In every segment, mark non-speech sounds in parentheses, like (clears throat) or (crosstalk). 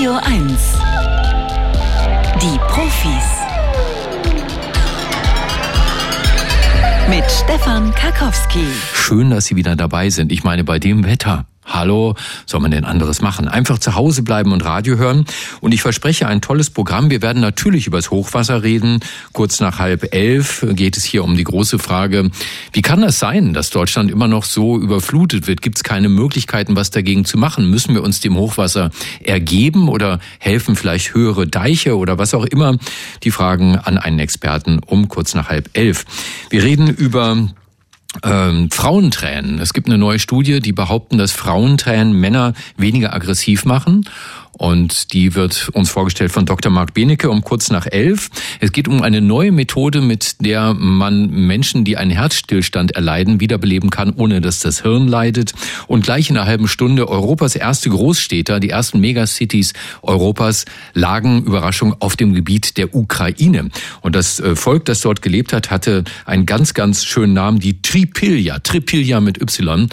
Radio 1. Die Profis. Mit Stefan Karkowski. Schön, dass Sie wieder dabei sind. Ich meine, bei dem Wetter. Hallo, soll man denn anderes machen? Einfach zu Hause bleiben und Radio hören. Und ich verspreche ein tolles Programm. Wir werden natürlich über das Hochwasser reden. Kurz nach halb elf geht es hier um die große Frage, wie kann das sein, dass Deutschland immer noch so überflutet wird? Gibt es keine Möglichkeiten, was dagegen zu machen? Müssen wir uns dem Hochwasser ergeben oder helfen vielleicht höhere Deiche oder was auch immer? Die Fragen an einen Experten um kurz nach halb elf. Wir reden über ähm, Frauentränen. Es gibt eine neue Studie, die behaupten, dass Frauentränen Männer weniger aggressiv machen. Und die wird uns vorgestellt von Dr. Marc Benecke um kurz nach elf. Es geht um eine neue Methode, mit der man Menschen, die einen Herzstillstand erleiden, wiederbeleben kann, ohne dass das Hirn leidet. Und gleich in einer halben Stunde Europas erste Großstädter, die ersten Megacities Europas, lagen, Überraschung, auf dem Gebiet der Ukraine. Und das äh, Volk, das dort gelebt hat, hatte einen ganz, ganz schönen Namen, die Tripilja. Tripilja mit Y.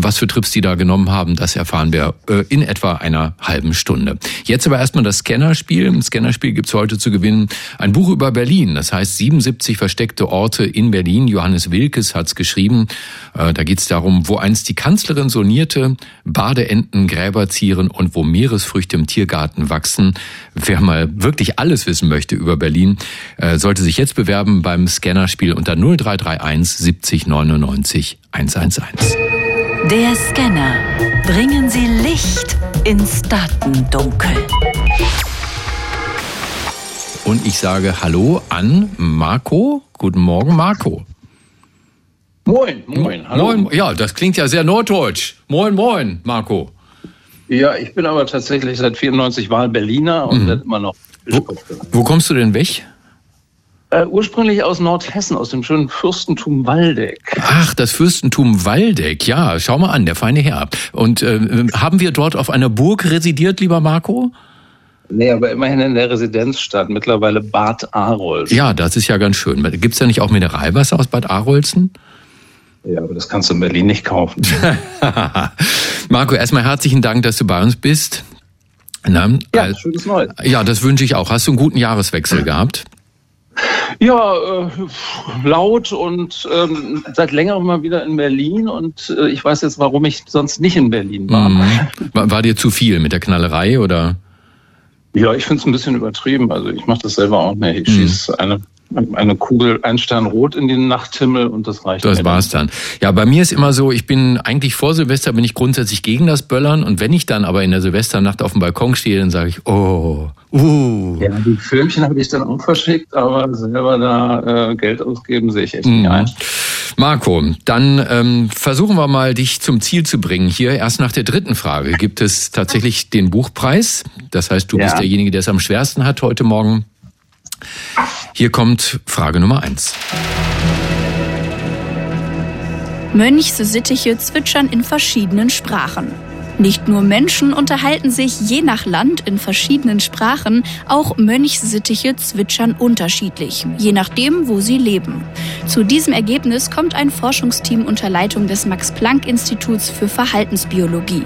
Was für Trips die da genommen haben, das erfahren wir äh, in etwa einer halben Stunde. Jetzt aber erstmal das Scannerspiel. Im Scannerspiel gibt's heute zu gewinnen ein Buch über Berlin. Das heißt 77 versteckte Orte in Berlin. Johannes Wilkes hat's geschrieben. Äh, da geht's darum, wo einst die Kanzlerin sonierte, Badeenten Gräber zieren und wo Meeresfrüchte im Tiergarten wachsen. Wer mal wirklich alles wissen möchte über Berlin, äh, sollte sich jetzt bewerben beim Scannerspiel unter 0331 70 99 111. Der Scanner. Bringen Sie Licht ins Datendunkel. Und ich sage Hallo an Marco. Guten Morgen, Marco. Moin, moin, hallo. Moin, ja, das klingt ja sehr norddeutsch. Moin, moin, Marco. Ja, ich bin aber tatsächlich seit 94 Wahl-Berliner und werde immer noch Wo, wo kommst du denn weg? Äh, ursprünglich aus Nordhessen, aus dem schönen Fürstentum Waldeck. Ach, das Fürstentum Waldeck. Ja, schau mal an, der feine Herr. Und äh, haben wir dort auf einer Burg residiert, lieber Marco? Nee, aber immerhin in der Residenzstadt, mittlerweile Bad Arolsen. Ja, das ist ja ganz schön. Gibt's da nicht auch Mineralwasser aus Bad Arolsen? Ja, aber das kannst du in Berlin nicht kaufen. (laughs) Marco, erstmal herzlichen Dank, dass du bei uns bist. Na, Ja, äh, schönes Neues. ja, das wünsche ich auch. Hast du einen guten Jahreswechsel gehabt? Ja, äh, laut und ähm, seit längerem mal wieder in Berlin und äh, ich weiß jetzt, warum ich sonst nicht in Berlin war. Mhm. War, war dir zu viel mit der Knallerei oder? Ja, ich finde es ein bisschen übertrieben. Also ich mache das selber auch nicht. Ich Mhm. schieße eine, eine Kugel, ein Stern rot in den Nachthimmel und das reicht. Das mir war's dann. Ja, bei mir ist immer so, ich bin eigentlich vor Silvester bin ich grundsätzlich gegen das Böllern und wenn ich dann aber in der Silvesternacht auf dem Balkon stehe, dann sage ich, oh, uh. Ja, die Filmchen habe ich dann auch verschickt, aber selber da äh, Geld ausgeben sehe ich echt Mhm. nicht ein. Marco, dann ähm, versuchen wir mal, dich zum Ziel zu bringen. Hier erst nach der dritten Frage gibt es tatsächlich den Buchpreis. Das heißt, du Ja. bist derjenige, der es am schwersten hat heute Morgen. Hier kommt Frage Nummer eins. Mönchssittiche zwitschern in verschiedenen Sprachen. Nicht nur Menschen unterhalten sich je nach Land in verschiedenen Sprachen, auch Mönchssittiche zwitschern unterschiedlich, je nachdem, wo sie leben. Zu diesem Ergebnis kommt ein Forschungsteam unter Leitung des Max-Planck-Instituts für Verhaltensbiologie.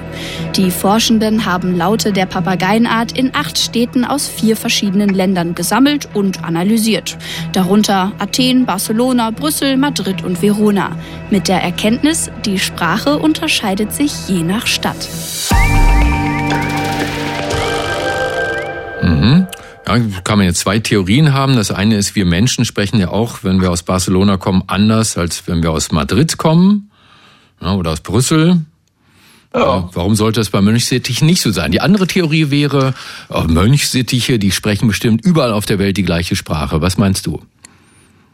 Die Forschenden haben Laute der Papageienart in acht Städten aus vier verschiedenen Ländern gesammelt und analysiert. Darunter Athen, Barcelona, Brüssel, Madrid und Verona. Mit der Erkenntnis, die Sprache unterscheidet sich je nach Stadt. Mhm. Ja, kann man jetzt zwei Theorien haben. Das eine ist, wir Menschen sprechen ja auch, wenn wir aus Barcelona kommen, anders, als wenn wir aus Madrid kommen ja, oder aus Brüssel. Ja. Warum sollte das bei Mönchsittichen nicht so sein? Die andere Theorie wäre, oh, Mönchsittiche, die sprechen bestimmt überall auf der Welt die gleiche Sprache. Was meinst du?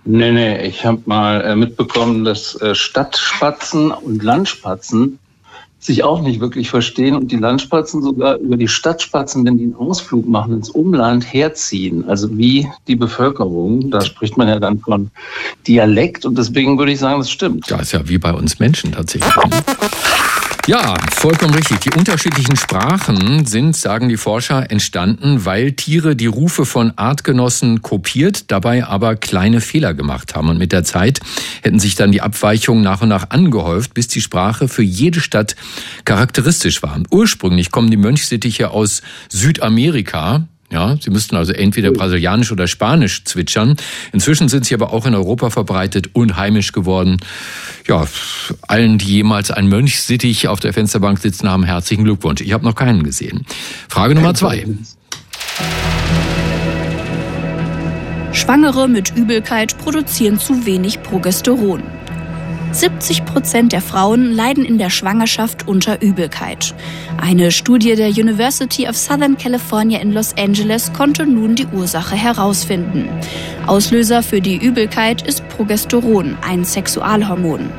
Nee, nee, ich habe mal äh, mitbekommen, dass äh, Stadtspatzen und Landspatzen sich auch nicht wirklich verstehen und die Landspatzen sogar über die Stadtspatzen, wenn die einen Ausflug machen, ins Umland herziehen. Also wie die Bevölkerung. Da spricht man ja dann von Dialekt und deswegen würde ich sagen, das stimmt. Ja, ist ja wie bei uns Menschen tatsächlich. Ja, vollkommen richtig. Die unterschiedlichen Sprachen sind, sagen die Forscher, entstanden, weil Tiere die Rufe von Artgenossen kopiert, dabei aber kleine Fehler gemacht haben. Und mit der Zeit hätten sich dann die Abweichungen nach und nach angehäuft, bis die Sprache für jede Stadt charakteristisch war. Ursprünglich kommen die Mönchsittiche aus Südamerika, ja, sie müssten also entweder brasilianisch oder spanisch zwitschern. Inzwischen sind sie aber auch in Europa verbreitet und heimisch geworden. Ja, allen, die jemals ein Mönchsittich auf der Fensterbank sitzen haben, herzlichen Glückwunsch. Ich habe noch keinen gesehen. Frage Nummer zwei. Schwangere mit Übelkeit produzieren zu wenig Progesteron. 70 Prozent der Frauen leiden in der Schwangerschaft unter Übelkeit. Eine Studie der University of Southern California in Los Angeles konnte nun die Ursache herausfinden. Auslöser für die Übelkeit ist Progesteron, ein Sexualhormon.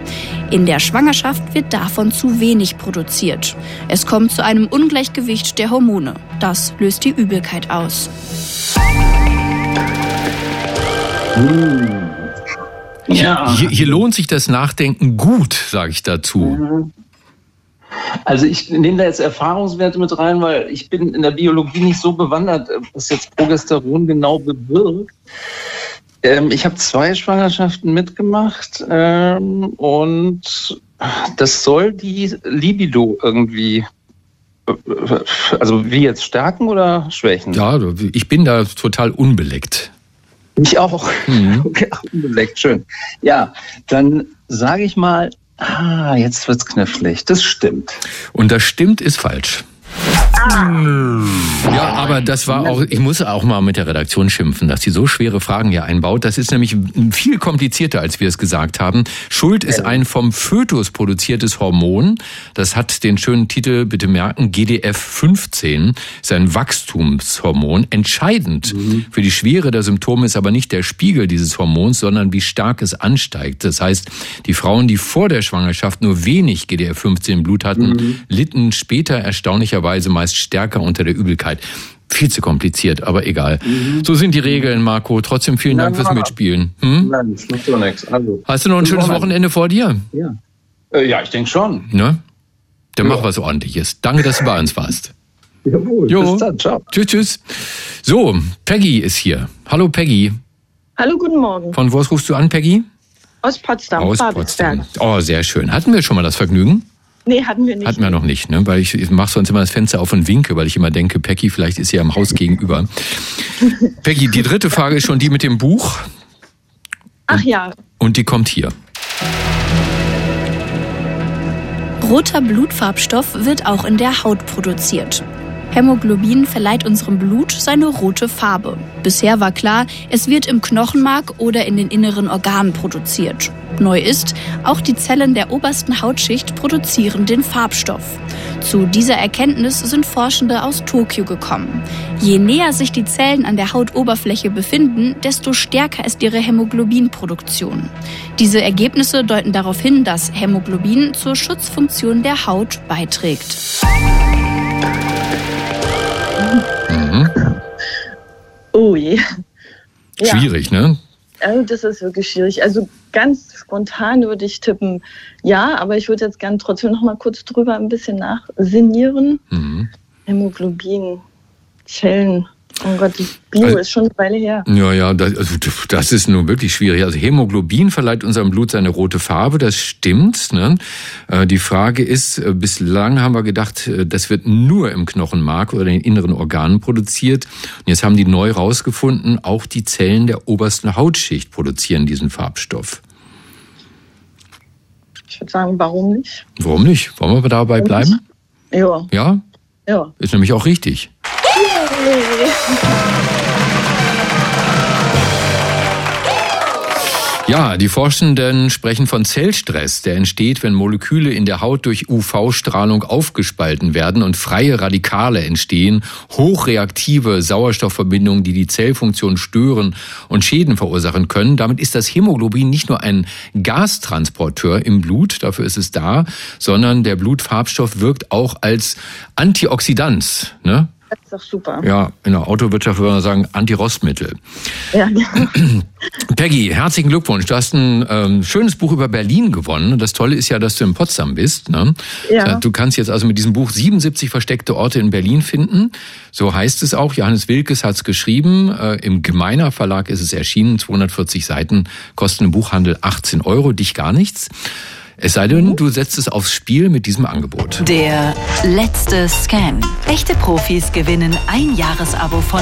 In der Schwangerschaft wird davon zu wenig produziert. Es kommt zu einem Ungleichgewicht der Hormone. Das löst die Übelkeit aus. Mmh. Ja. Hier, hier lohnt sich das Nachdenken gut, sage ich dazu. Also ich nehme da jetzt Erfahrungswerte mit rein, weil ich bin in der Biologie nicht so bewandert, was jetzt Progesteron genau bewirkt. Ähm, ich habe zwei Schwangerschaften mitgemacht ähm, und das soll die Libido irgendwie also wie jetzt stärken oder schwächen? Ja, ich bin da total unbeleckt. Ich auch. Mhm. (laughs) Okay, schön. Ja, dann sage ich mal, ah, jetzt wird's knifflig. Das stimmt. Und das stimmt ist falsch. Ja, aber das war auch, ich muss auch mal mit der Redaktion schimpfen, dass sie so schwere Fragen hier einbaut. Das ist nämlich viel komplizierter, als wir es gesagt haben. Schuld ist ein vom Fötus produziertes Hormon. Das hat den schönen Titel, bitte merken, GDF15, ist ein Wachstumshormon. Entscheidend mhm. für die Schwere der Symptome ist aber nicht der Spiegel dieses Hormons, sondern wie stark es ansteigt. Das heißt, die Frauen, die vor der Schwangerschaft nur wenig GDF15 im Blut hatten, mhm. litten später erstaunlicherweise meist stärker unter der Übelkeit. Viel zu kompliziert, aber egal. Mhm. So sind die Regeln, Marco. Trotzdem vielen Dank fürs Mitspielen. Hm? Nein, das macht doch nichts. Also, Hast du noch ein schönes Wochenende. Wochenende vor dir? Ja, äh, ja ich denke schon. Ne? Dann ja. mach was ordentliches. Danke, dass du bei uns warst. (laughs) Jawohl, jo. bis dann, ciao. Tschüss, tschüss. So, Peggy ist hier. Hallo Peggy. Hallo, guten Morgen. Von wo rufst du an, Peggy? Aus Potsdam. Aus Potsdam. Oh, sehr schön. Hatten wir schon mal das Vergnügen? Nee, hatten wir nicht. Hatten wir noch nicht, ne? Weil ich, ich mache sonst immer das Fenster auf und winke, weil ich immer denke, Peggy, vielleicht ist sie ja im Haus gegenüber. (laughs) Peggy, die dritte Frage ist schon die mit dem Buch. Ach ja. Und die kommt hier. Roter Blutfarbstoff wird auch in der Haut produziert. Hämoglobin verleiht unserem Blut seine rote Farbe. Bisher war klar, es wird im Knochenmark oder in den inneren Organen produziert. Neu ist, auch die Zellen der obersten Hautschicht produzieren den Farbstoff. Zu dieser Erkenntnis sind Forschende aus Tokio gekommen. Je näher sich die Zellen an der Hautoberfläche befinden, desto stärker ist ihre Hämoglobinproduktion. Diese Ergebnisse deuten darauf hin, dass Hämoglobin zur Schutzfunktion der Haut beiträgt. Oh je. Schwierig, ja. ne? Also das ist wirklich schwierig. Also ganz spontan würde ich tippen, ja, aber ich würde jetzt gerne trotzdem noch mal kurz drüber ein bisschen nachsinnieren. Mhm. Hämoglobin, Zellen. Oh Gott, die Bio also, ist schon eine Weile her. Ja, ja, das, also, das ist nun wirklich schwierig. Also Hämoglobin verleiht unserem Blut seine rote Farbe, das stimmt. Ne? Äh, die Frage ist, äh, bislang haben wir gedacht, äh, das wird nur im Knochenmark oder in den inneren Organen produziert. Und jetzt haben die neu rausgefunden, auch die Zellen der obersten Hautschicht produzieren diesen Farbstoff. Ich würde sagen, warum nicht? Warum nicht? Wollen wir dabei bleiben? Ja. Ja? Ja. Ist nämlich auch richtig. Ja, die Forschenden sprechen von Zellstress, der entsteht, wenn Moleküle in der Haut durch UV-Strahlung aufgespalten werden und freie Radikale entstehen, hochreaktive Sauerstoffverbindungen, die die Zellfunktion stören und Schäden verursachen können. Damit ist das Hämoglobin nicht nur ein Gastransporteur im Blut, dafür ist es da, sondern der Blutfarbstoff wirkt auch als Antioxidant. Ne? Das ist doch super. Ja, in der Autowirtschaft würde man sagen Anti-Rostmittel. Ja, genau. (clears throat) Peggy, herzlichen Glückwunsch. Du hast ein ähm, schönes Buch über Berlin gewonnen. Das Tolle ist ja, dass du in Potsdam bist. Ne? Ja. Du kannst jetzt also mit diesem Buch 77 versteckte Orte in Berlin finden. So heißt es auch. Johannes Wilkes hat es geschrieben. Äh, Im Gemeiner Verlag ist es erschienen. 240 Seiten kosten im Buchhandel 18 Euro. Dich gar nichts. Es sei denn, du setzt es aufs Spiel mit diesem Angebot. Der letzte Scan. Echte Profis gewinnen ein Jahresabo von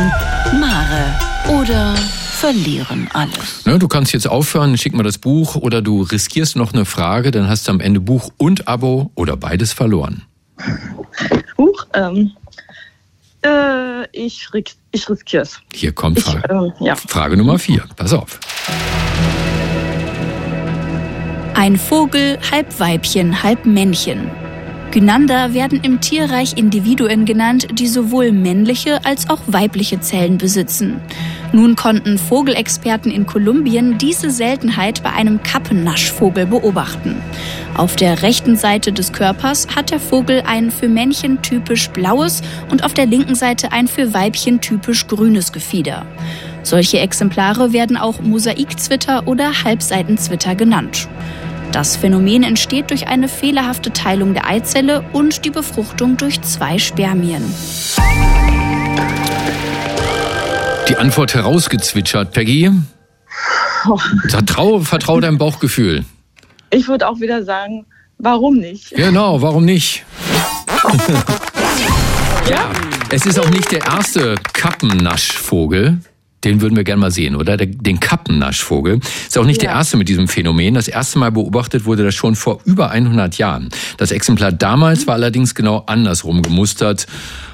Mare oder verlieren alles. Ne, du kannst jetzt aufhören, schick mal das Buch oder du riskierst noch eine Frage, dann hast du am Ende Buch und Abo oder beides verloren. Huch, ähm, äh, ich, ich riskiere es. Hier kommt Ich, Frage, ähm, ja. Frage Nummer vier. Pass auf. Ein Vogel, halb Weibchen, halb Männchen. Gynander werden im Tierreich Individuen genannt, die sowohl männliche als auch weibliche Zellen besitzen. Nun konnten Vogelexperten in Kolumbien diese Seltenheit bei einem Kappennaschvogel beobachten. Auf der rechten Seite des Körpers hat der Vogel ein für Männchen typisch blaues und auf der linken Seite ein für Weibchen typisch grünes Gefieder. Solche Exemplare werden auch Mosaikzwitter oder Halbseitenzwitter genannt. Das Phänomen entsteht durch eine fehlerhafte Teilung der Eizelle und die Befruchtung durch zwei Spermien. Die Antwort herausgezwitschert, Peggy. Oh, Vertrau, vertrau deinem Bauchgefühl. ich würde auch wieder sagen, warum nicht? Genau, warum nicht? ja, es ist auch nicht der erste Kappennaschvogel. Den würden wir gerne mal sehen, oder? Der- Den Kappennaschvogel. Ist auch nicht der Ja. erste mit diesem Phänomen. Das erste Mal beobachtet wurde das schon vor über 100 Jahren. Das Exemplar damals war allerdings genau andersrum gemustert.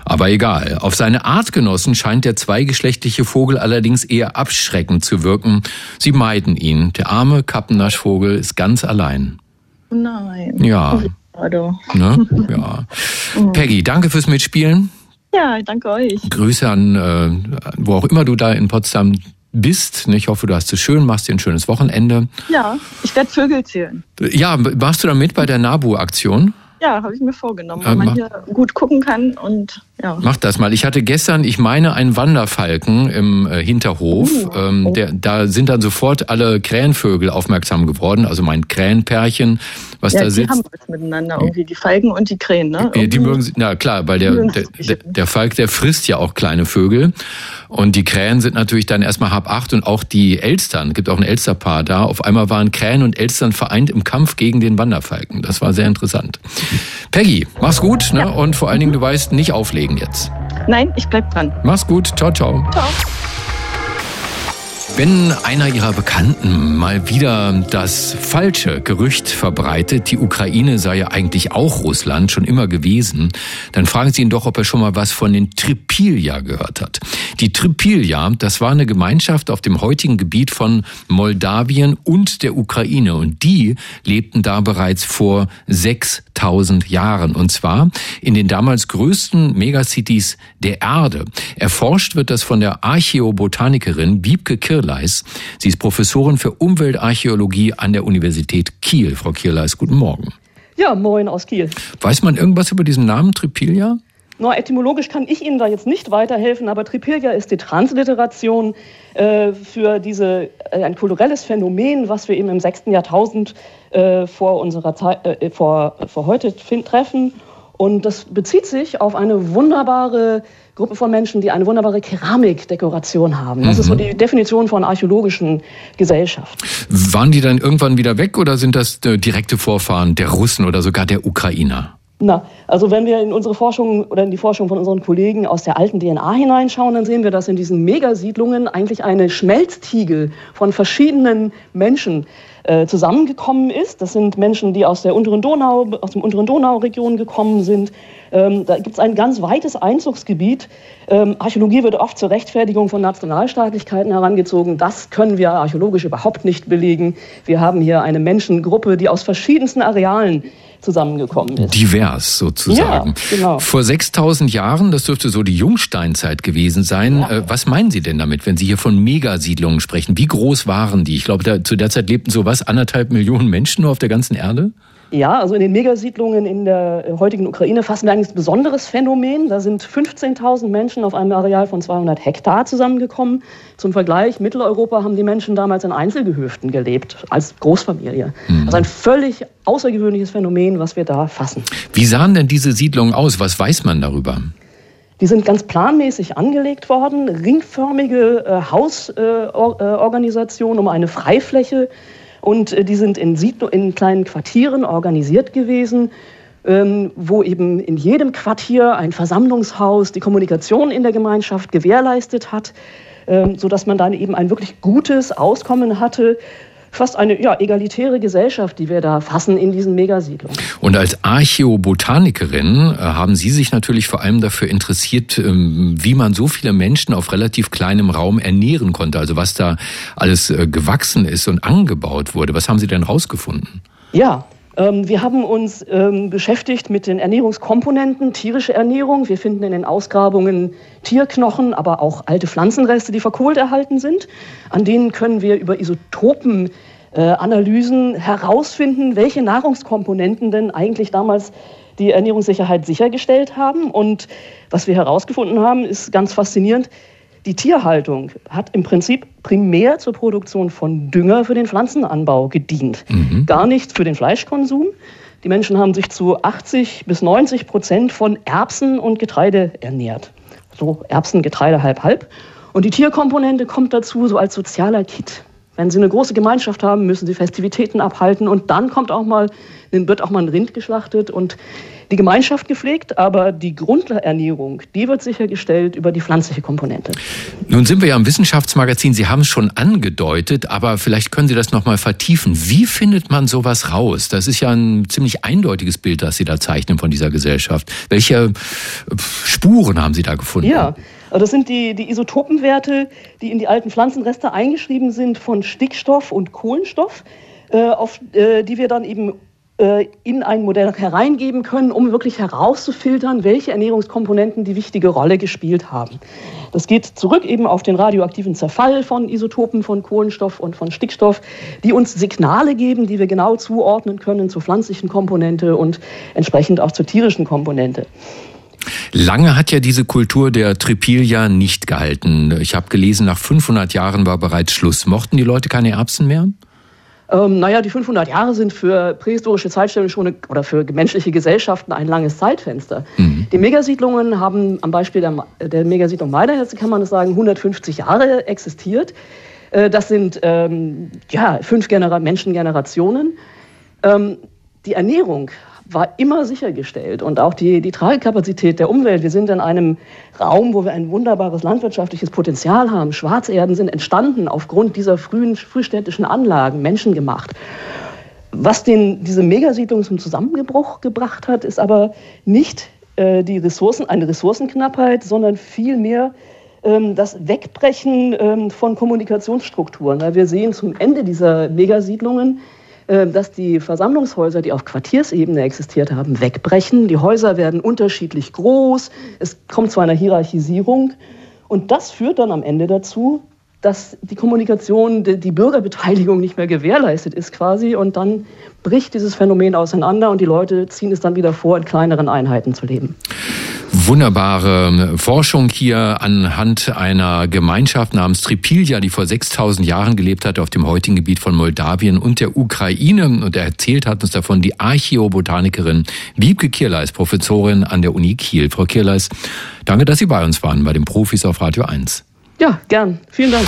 Aber egal. Auf seine Artgenossen scheint der zweigeschlechtliche Vogel allerdings eher abschreckend zu wirken. Sie meiden ihn. Der arme Kappennaschvogel ist ganz allein. Oh Nein. Ja. Also, Ne? (laughs) Ja. Peggy, danke fürs Mitspielen. Ja, danke euch. Grüße an, äh, wo auch immer du da in Potsdam bist. Ich hoffe, du hast es schön, machst dir ein schönes Wochenende. Ja, ich werde Vögel zählen. Ja, warst du da mit bei der NABU-Aktion? Ja, habe ich mir vorgenommen, weil man mach- hier gut gucken kann und ja. Mach das mal. Ich hatte gestern, ich meine, einen Wanderfalken im äh, Hinterhof. Ähm, der, da sind dann sofort alle Krähenvögel aufmerksam geworden. Also mein Krähenpärchen, was Ja, da die sitzt. haben was miteinander irgendwie, die Falken und die Krähen, ne? Ja, die Irgendwie- mögen na klar, weil der, der, der, der Falk, der frisst ja auch kleine Vögel. Und die Krähen sind natürlich dann erstmal hab acht und auch die Elstern, gibt auch ein Elsterpaar da. Auf einmal waren Krähen und Elstern vereint im Kampf gegen den Wanderfalken. Das war sehr interessant. Peggy, mach's gut, ne? Und vor allen Dingen, du weißt, nicht auflegen jetzt. Nein, ich bleib dran. Mach's gut, ciao, ciao. Ciao. Wenn einer ihrer Bekannten mal wieder das falsche Gerücht verbreitet, die Ukraine sei ja eigentlich auch Russland, schon immer gewesen, dann fragen Sie ihn doch, ob er schon mal was von den Tripilja gehört hat. Die Tripilja, das war eine Gemeinschaft auf dem heutigen Gebiet von Moldawien und der Ukraine und die lebten da bereits vor 6000 Jahren und zwar in den damals größten Megacities der Erde. Erforscht wird das von der Archäobotanikerin Wiebke Kirleis. Sie ist Professorin für Umweltarchäologie an der Universität Kiel. Frau Kirleis, guten Morgen. Ja, moin aus Kiel. Weiß man irgendwas über diesen Namen Tripilja? Na, etymologisch kann ich Ihnen da jetzt nicht weiterhelfen, aber Tripilja ist die Transliteration äh, für diese, äh, ein kulturelles Phänomen, was wir eben im 6. Jahrtausend äh, vor unserer Zeit, äh, vor, vor heute treffen. Und das bezieht sich auf eine wunderbare Gruppe von Menschen, die eine wunderbare Keramikdekoration haben. Das ist so die Definition von archäologischen Gesellschaften. Waren die dann irgendwann wieder weg oder sind das äh, direkte Vorfahren der Russen oder sogar der Ukrainer? Na, also wenn wir in unsere Forschung oder in die Forschung von unseren Kollegen aus der alten DNA hineinschauen, dann sehen wir, dass in diesen Megasiedlungen eigentlich eine Schmelztiegel von verschiedenen Menschen äh, zusammengekommen ist. Das sind Menschen, die aus der unteren Donau, aus dem unteren Donauregion gekommen sind. Ähm, da gibt es ein ganz weites Einzugsgebiet. Ähm, Archäologie wird oft zur Rechtfertigung von Nationalstaatlichkeiten herangezogen. Das können wir archäologisch überhaupt nicht belegen. Wir haben hier eine Menschengruppe, die aus verschiedensten Arealen zusammengekommen ist. Divers sozusagen. Ja, genau. Vor 6000 Jahren, das dürfte so die Jungsteinzeit gewesen sein. Ja. Äh, was meinen Sie denn damit, wenn Sie hier von Megasiedlungen sprechen? Wie groß waren die? Ich glaube, da, zu der Zeit lebten so was, anderthalb Millionen Menschen nur auf der ganzen Erde? Ja, also in den Megasiedlungen in der äh, heutigen Ukraine fassen wir eigentlich ein besonderes Phänomen. Da sind 15.000 Menschen auf einem Areal von 200 Hektar zusammengekommen. Zum Vergleich, Mitteleuropa haben die Menschen damals in Einzelgehöften gelebt, als Großfamilie. Mhm. Also ein völlig außergewöhnliches Phänomen, was wir da fassen. Wie sahen denn diese Siedlungen aus? Was weiß man darüber? Die sind ganz planmäßig angelegt worden, ringförmige äh, Hausorganisationen äh, um eine Freifläche und äh, die sind in, in kleinen Quartieren organisiert gewesen, ähm, wo eben in jedem Quartier ein Versammlungshaus die Kommunikation in der Gemeinschaft gewährleistet hat, ähm, sodass man dann eben ein wirklich gutes Auskommen hatte fast eine ja, egalitäre Gesellschaft, die wir da fassen in diesen Megasiedlungen. Und als Archäobotanikerin äh, haben Sie sich natürlich vor allem dafür interessiert, ähm, wie man so viele Menschen auf relativ kleinem Raum ernähren konnte, also was da alles äh, gewachsen ist und angebaut wurde. Was haben Sie denn rausgefunden? Ja, wir haben uns ähm, beschäftigt mit den Ernährungskomponenten, tierische Ernährung. Wir finden in den Ausgrabungen Tierknochen, aber auch alte Pflanzenreste, die verkohlt erhalten sind. An denen können wir über Isotopenanalysen herausfinden, welche Nahrungskomponenten denn eigentlich damals die Ernährungssicherheit sichergestellt haben. Und was wir herausgefunden haben, ist ganz faszinierend. Die Tierhaltung hat im Prinzip primär zur Produktion von Dünger für den Pflanzenanbau gedient, mhm. gar nicht für den Fleischkonsum. Die Menschen haben sich zu 80 bis 90 Prozent von Erbsen und Getreide ernährt. So Erbsen, Getreide halb halb. Und die Tierkomponente kommt dazu so als sozialer Kit. Wenn Sie eine große Gemeinschaft haben, müssen Sie Festivitäten abhalten und dann kommt auch mal, wird auch mal ein Rind geschlachtet und die Gemeinschaft gepflegt, aber die Grundernährung, die wird sichergestellt über die pflanzliche Komponente. Nun sind wir ja im Wissenschaftsmagazin, Sie haben es schon angedeutet, aber vielleicht können Sie das noch mal vertiefen. Wie findet man sowas raus? Das ist ja ein ziemlich eindeutiges Bild, das Sie da zeichnen von dieser Gesellschaft. Welche äh, Spuren haben Sie da gefunden? Ja, das sind die, die Isotopenwerte, die in die alten Pflanzenreste eingeschrieben sind von Stickstoff und Kohlenstoff, äh, auf, äh, die wir dann eben äh, in ein Modell hereingeben können, um wirklich herauszufiltern, welche Ernährungskomponenten die wichtige Rolle gespielt haben. Das geht zurück eben auf den radioaktiven Zerfall von Isotopen von Kohlenstoff und von Stickstoff, die uns Signale geben, die wir genau zuordnen können zur pflanzlichen Komponente und entsprechend auch zur tierischen Komponente. Lange hat ja diese Kultur der Tripilia nicht gehalten. Ich habe gelesen, nach 500 Jahren war bereits Schluss. Mochten die Leute keine Erbsen mehr? Ähm, naja, die 500 Jahre sind für prähistorische Zeitstellungen schon eine, oder für menschliche Gesellschaften ein langes Zeitfenster. Mhm. Die Megasiedlungen haben am Beispiel der, der Megasiedlung Meiderhetze, kann man das sagen, 150 Jahre existiert. Äh, das sind ähm, ja, fünf Genera Menschengenerationen. Ähm, die Ernährung war immer sichergestellt und auch die, die Tragekapazität der Umwelt. Wir sind in einem Raum, wo wir ein wunderbares landwirtschaftliches Potenzial haben. Schwarzerden sind entstanden aufgrund dieser frühen frühstädtischen Anlagen, menschengemacht. Was den, diese Megasiedlung zum Zusammenbruch gebracht hat, ist aber nicht äh, die Ressourcen, eine Ressourcenknappheit, sondern vielmehr ähm, das Wegbrechen ähm, von Kommunikationsstrukturen. Weil wir sehen zum Ende dieser Megasiedlungen, dass die Versammlungshäuser, die auf Quartiersebene existiert haben, wegbrechen. Die Häuser werden unterschiedlich groß. Es kommt zu einer Hierarchisierung. Und das führt dann am Ende dazu, dass die Kommunikation, die Bürgerbeteiligung nicht mehr gewährleistet ist quasi. Und dann bricht dieses Phänomen auseinander und die Leute ziehen es dann wieder vor, in kleineren Einheiten zu leben wunderbare Forschung hier anhand einer Gemeinschaft namens Tripilia, die vor 6000 Jahren gelebt hat auf dem heutigen Gebiet von Moldawien und der Ukraine. Und er erzählt hat uns davon die Archäobotanikerin Wiebke Kierleis, Professorin an der Uni Kiel. Frau Kierleis, danke, dass Sie bei uns waren, bei den Profis auf Radio 1. Ja, gern. Vielen Dank.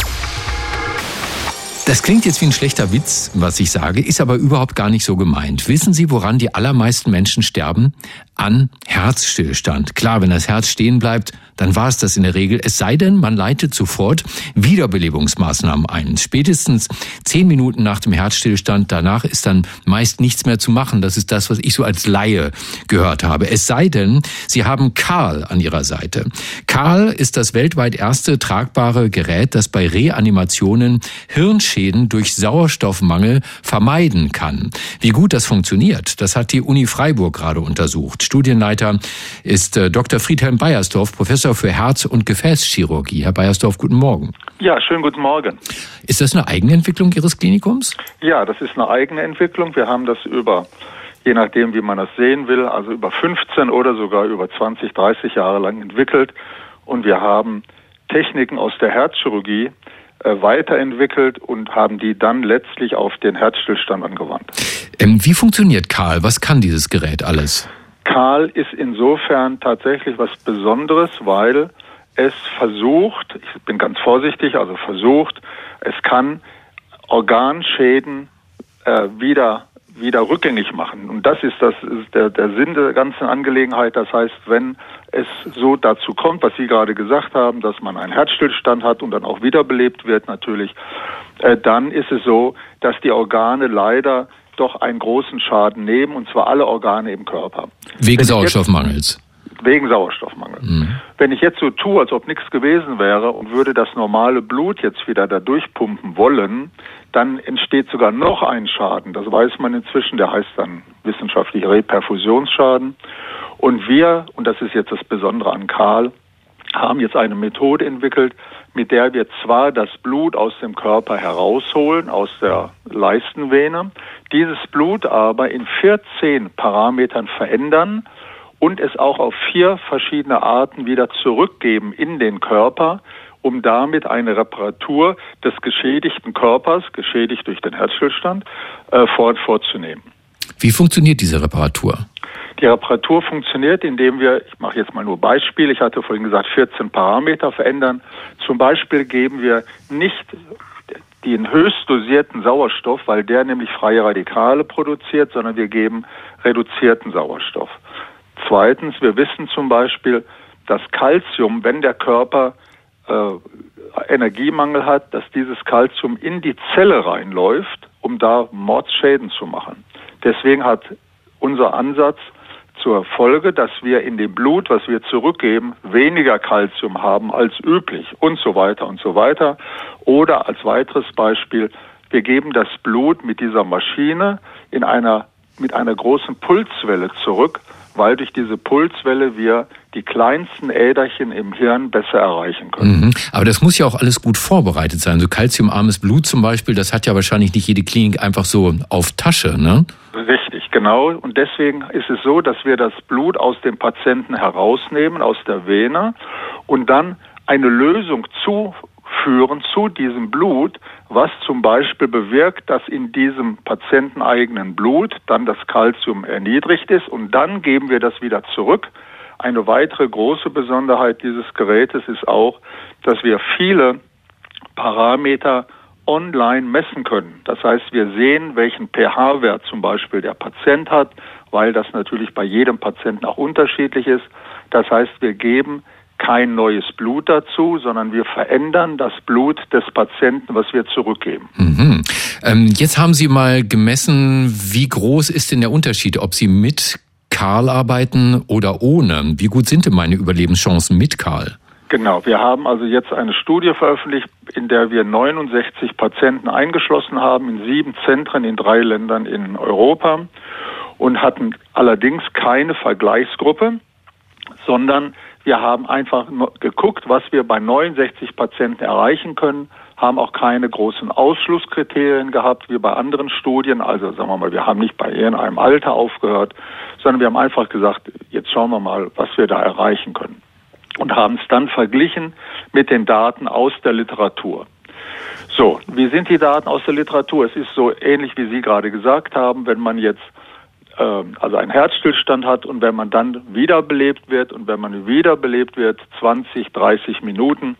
Das klingt jetzt wie ein schlechter Witz, was ich sage, ist aber überhaupt gar nicht so gemeint. Wissen Sie, woran die allermeisten Menschen sterben? An Herzstillstand. Klar, wenn das Herz stehen bleibt, dann war es das in der Regel. Es sei denn, man leitet sofort Wiederbelebungsmaßnahmen ein. Spätestens zehn Minuten nach dem Herzstillstand, danach ist dann meist nichts mehr zu machen. Das ist das, was ich so als Laie gehört habe. Es sei denn, Sie haben Karl an Ihrer Seite. Karl ist das weltweit erste tragbare Gerät, das bei Reanimationen Hirnschäden durch Sauerstoffmangel vermeiden kann. Wie gut das funktioniert, das hat die Uni Freiburg gerade untersucht. Studienleiter ist äh, Dr. Friedhelm Beiersdorf, Professor Professor für Herz- und Gefäßchirurgie. Herr Beiersdorf, guten Morgen. Ja, schönen guten Morgen. Ist das eine eigene Entwicklung Ihres Klinikums? Ja, das ist eine eigene Entwicklung. Wir haben das über je nachdem, wie man das sehen will, also über 15 oder sogar über 20, 30 Jahre lang entwickelt. Und wir haben Techniken aus der Herzchirurgie äh, weiterentwickelt und haben die dann letztlich auf den Herzstillstand angewandt. Ähm, wie funktioniert Karl? Was kann dieses Gerät alles? Karl ist insofern tatsächlich was Besonderes, weil es versucht, ich bin ganz vorsichtig, also versucht, es kann Organschäden äh, wieder wieder rückgängig machen. Und das ist das ist der, der Sinn der ganzen Angelegenheit. Das heißt, wenn es so dazu kommt, was Sie gerade gesagt haben, dass man einen Herzstillstand hat und dann auch wiederbelebt wird natürlich, äh, dann ist es so, dass die Organe leider doch einen großen Schaden nehmen, und zwar alle Organe im Körper. Wegen Sauerstoffmangels. Wegen Sauerstoffmangel. Mhm. Wenn ich jetzt so tue, als ob nichts gewesen wäre und würde das normale Blut jetzt wieder da durchpumpen wollen, dann entsteht sogar noch ein Schaden. Das weiß man inzwischen, der heißt dann wissenschaftlich Reperfusionsschaden. Und wir, und das ist jetzt das Besondere an Karl, haben jetzt eine Methode entwickelt, mit der wir zwar das Blut aus dem Körper herausholen, aus der Leistenvene, dieses Blut aber in 14 Parametern verändern und es auch auf vier verschiedene Arten wieder zurückgeben in den Körper, um damit eine Reparatur des geschädigten Körpers, geschädigt durch den Herzstillstand, äh, fort, vorzunehmen. Wie funktioniert diese Reparatur? Die Reparatur funktioniert, indem wir, ich mache jetzt mal nur Beispiele, ich hatte vorhin gesagt, 14 Parameter verändern. Zum Beispiel geben wir nicht den höchst dosierten Sauerstoff, weil der nämlich freie Radikale produziert, sondern wir geben reduzierten Sauerstoff. Zweitens, wir wissen zum Beispiel, dass Calcium, wenn der Körper äh, Energiemangel hat, dass dieses Calcium in die Zelle reinläuft, um da Mordsschäden zu machen. Deswegen hat unser Ansatz zur Folge, dass wir in dem Blut, was wir zurückgeben, weniger Kalzium haben als üblich und so weiter und so weiter. Oder als weiteres Beispiel, wir geben das Blut mit dieser Maschine in einer, mit einer großen Pulswelle zurück, weil durch diese Pulswelle wir die kleinsten Äderchen im Hirn besser erreichen können. Mhm. Aber das muss ja auch alles gut vorbereitet sein. So kalziumarmes Blut zum Beispiel, das hat ja wahrscheinlich nicht jede Klinik einfach so auf Tasche, ne? Richtig, genau. Und deswegen ist es so, dass wir das Blut aus dem Patienten herausnehmen, aus der Vene und dann eine Lösung zuführen zu diesem Blut, was zum Beispiel bewirkt, dass in diesem patienteneigenen Blut dann das Kalzium erniedrigt ist und dann geben wir das wieder zurück. Eine weitere große Besonderheit dieses Gerätes ist auch, dass wir viele Parameter online messen können. Das heißt, wir sehen, welchen pH-Wert zum Beispiel der Patient hat, weil das natürlich bei jedem Patienten auch unterschiedlich ist. Das heißt, wir geben kein neues Blut dazu, sondern wir verändern das Blut des Patienten, was wir zurückgeben. Mhm. Ähm, jetzt haben Sie mal gemessen, wie groß ist denn der Unterschied, ob Sie mit Karl arbeiten oder ohne? Wie gut sind denn meine Überlebenschancen mit Karl? Genau, wir haben also jetzt eine Studie veröffentlicht, in der wir 69 Patienten eingeschlossen haben in sieben Zentren in drei Ländern in Europa und hatten allerdings keine Vergleichsgruppe, sondern wir haben einfach geguckt, was wir bei 69 Patienten erreichen können, haben auch keine großen Ausschlusskriterien gehabt wie bei anderen Studien. Also sagen wir mal, wir haben nicht bei irgendeinem Alter aufgehört, sondern wir haben einfach gesagt, jetzt schauen wir mal, was wir da erreichen können. Und haben es dann verglichen mit den Daten aus der Literatur. So, wie sind die Daten aus der Literatur? Es ist so ähnlich, wie Sie gerade gesagt haben, wenn man jetzt also einen Herzstillstand hat und wenn man dann wiederbelebt wird und wenn man wiederbelebt wird, 20, 30 Minuten,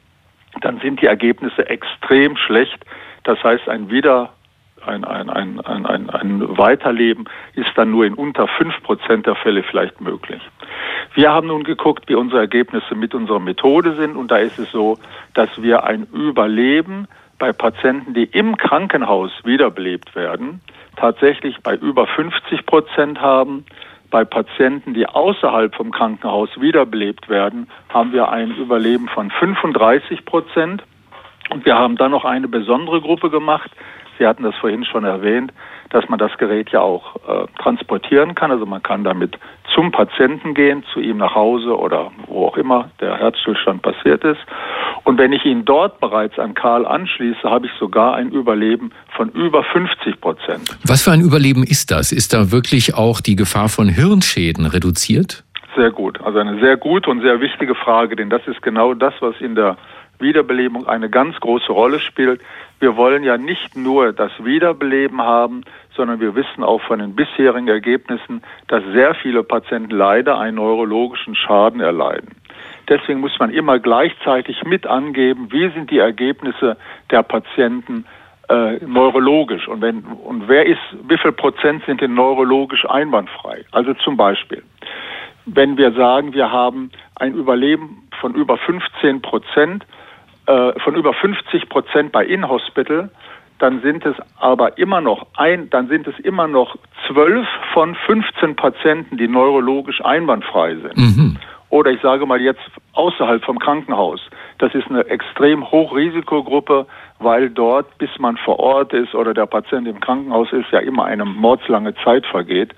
dann sind die Ergebnisse extrem schlecht. Das heißt, ein Wieder ein, ein, ein, ein, ein, ein Weiterleben ist dann nur in unter fünf Prozent der Fälle vielleicht möglich. Wir haben nun geguckt, wie unsere Ergebnisse mit unserer Methode sind und da ist es so, dass wir ein Überleben bei Patienten, die im Krankenhaus wiederbelebt werden, tatsächlich bei über 50 Prozent haben. Bei Patienten, die außerhalb vom Krankenhaus wiederbelebt werden, haben wir ein Überleben von 35 Prozent. Und wir haben dann noch eine besondere Gruppe gemacht. Sie hatten das vorhin schon erwähnt, dass man das Gerät ja auch äh, transportieren kann. Also man kann damit zum Patienten gehen, zu ihm nach Hause oder wo auch immer der Herzstillstand passiert ist. Und wenn ich ihn dort bereits an Karl anschließe, habe ich sogar ein Überleben von über 50 Prozent. Was für ein Überleben ist das? Ist da wirklich auch die Gefahr von Hirnschäden reduziert? Sehr gut. Also eine sehr gute und sehr wichtige Frage, denn das ist genau das, was in der Wiederbelebung eine ganz große Rolle spielt. Wir wollen ja nicht nur das Wiederbeleben haben, sondern wir wissen auch von den bisherigen Ergebnissen, dass sehr viele Patienten leider einen neurologischen Schaden erleiden. Deswegen muss man immer gleichzeitig mit angeben, wie sind die Ergebnisse der Patienten äh, neurologisch und wenn und wer ist, wie viel Prozent sind denn neurologisch einwandfrei? Also zum Beispiel, wenn wir sagen, wir haben ein Überleben von über 15 Prozent, äh, von über 50 Prozent bei In-Hospital, dann sind es aber immer noch ein, dann sind es immer noch zwölf von 15 Patienten, die neurologisch einwandfrei sind. Mhm. Oder ich sage mal jetzt außerhalb vom Krankenhaus. Das ist eine extrem Hochrisikogruppe, weil dort, bis man vor Ort ist oder der Patient im Krankenhaus ist, ja immer eine mordslange Zeit vergeht.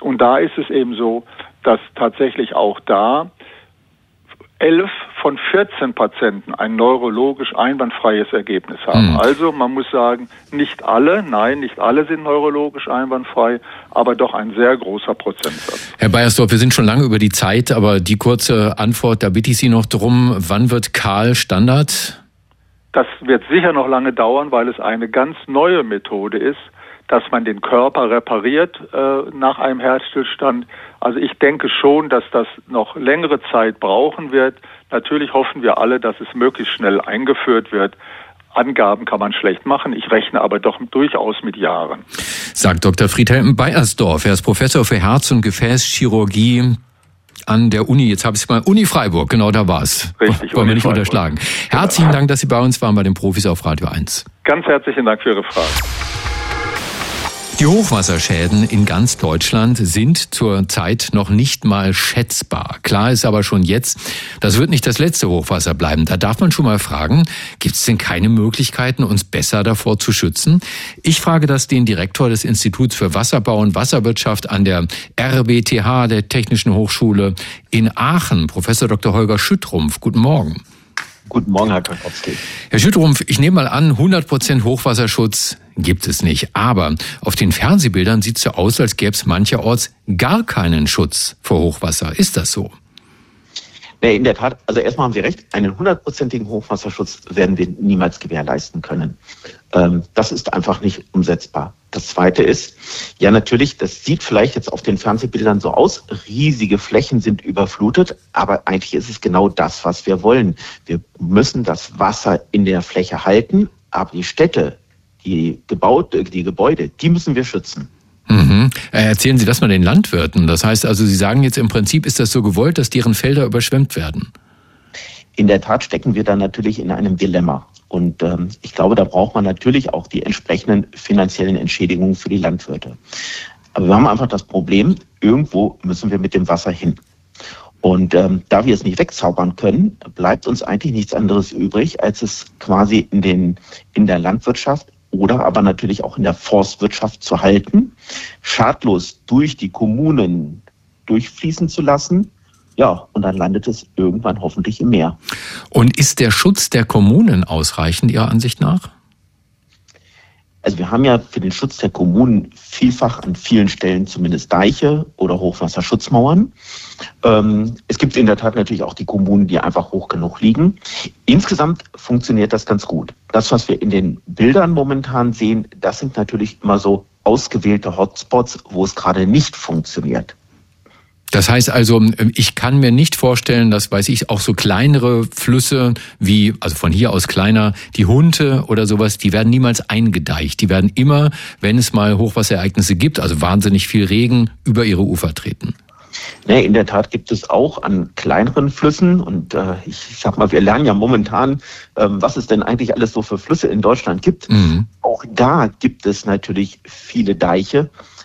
Und da ist es eben so, dass tatsächlich auch da elf von 14 Patienten ein neurologisch einwandfreies Ergebnis haben. Mhm. Also man muss sagen, nicht alle, nein, nicht alle sind neurologisch einwandfrei, aber doch ein sehr großer Prozentsatz. Herr Beiersdorf, wir sind schon lange über die Zeit, aber die kurze Antwort, da bitte ich Sie noch drum, wann wird Karl Standard? Das wird sicher noch lange dauern, weil es eine ganz neue Methode ist dass man den Körper repariert äh, nach einem Herzstillstand. Also ich denke schon, dass das noch längere Zeit brauchen wird. Natürlich hoffen wir alle, dass es möglichst schnell eingeführt wird. Angaben kann man schlecht machen. Ich rechne aber doch durchaus mit Jahren. Sagt Dr. Friedhelm Beiersdorf. Er ist Professor für Herz- und Gefäßchirurgie an der Uni, jetzt habe ich es mal, Uni Freiburg, genau da war es. Richtig. Wollen wir nicht Freiburg. unterschlagen. Genau. Herzlichen Dank, dass Sie bei uns waren bei den Profis auf Radio 1. Ganz herzlichen Dank für Ihre Frage. Die Hochwasserschäden in ganz Deutschland sind zurzeit noch nicht mal schätzbar. Klar ist aber schon jetzt, das wird nicht das letzte Hochwasser bleiben. Da darf man schon mal fragen, gibt es denn keine Möglichkeiten, uns besser davor zu schützen? Ich frage das den Direktor des Instituts für Wasserbau und Wasserwirtschaft an der RWTH, der Technischen Hochschule in Aachen, Professor Dr. Holger Schüttrumpf. Guten Morgen. Guten Morgen, Herr Krakowski. Herr Schüttrumpf, ich nehme mal an, 100 Prozent Hochwasserschutz gibt es nicht. Aber auf den Fernsehbildern sieht es so aus, als gäbe es mancherorts gar keinen Schutz vor Hochwasser. Ist das so? Nee, in der Tat, also erstmal haben Sie recht, einen hundertprozentigen Hochwasserschutz werden wir niemals gewährleisten können. Ähm, das ist einfach nicht umsetzbar. Das Zweite ist, ja natürlich, das sieht vielleicht jetzt auf den Fernsehbildern so aus, riesige Flächen sind überflutet, aber eigentlich ist es genau das, was wir wollen. Wir müssen das Wasser in der Fläche halten, aber die Städte, die, gebaut, die Gebäude, die müssen wir schützen. Mhm. Äh, erzählen Sie das mal den Landwirten. Das heißt also, Sie sagen jetzt im Prinzip, ist das so gewollt, dass deren Felder überschwemmt werden? In der Tat stecken wir da natürlich in einem Dilemma. Und ähm, ich glaube, da braucht man natürlich auch die entsprechenden finanziellen Entschädigungen für die Landwirte. Aber wir haben einfach das Problem, irgendwo müssen wir mit dem Wasser hin. Und ähm, da wir es nicht wegzaubern können, bleibt uns eigentlich nichts anderes übrig, als es quasi in, den, in der Landwirtschaft oder aber natürlich auch in der Forstwirtschaft zu halten, schadlos durch die Kommunen durchfließen zu lassen. Ja, und dann landet es irgendwann hoffentlich im Meer. Und ist der Schutz der Kommunen ausreichend Ihrer Ansicht nach? Also wir haben ja für den Schutz der Kommunen vielfach an vielen Stellen zumindest Deiche oder Hochwasserschutzmauern. Ähm, es gibt in der Tat natürlich auch die Kommunen, die einfach hoch genug liegen. Insgesamt funktioniert das ganz gut. Das, was wir in den Bildern momentan sehen, das sind natürlich immer so ausgewählte Hotspots, wo es gerade nicht funktioniert. Das heißt also, ich kann mir nicht vorstellen, dass, weiß ich, auch so kleinere Flüsse wie, also von hier aus kleiner, die Hunte oder sowas, die werden niemals eingedeicht. Die werden immer, wenn es mal Hochwasserereignisse gibt, also wahnsinnig viel Regen, über ihre Ufer treten. Nee, in der Tat gibt es auch an kleineren Flüssen und äh, ich sag mal, wir lernen ja momentan, ähm, was es denn eigentlich alles so für Flüsse in Deutschland gibt. Mhm. Auch da gibt es natürlich viele Deiche Ähm,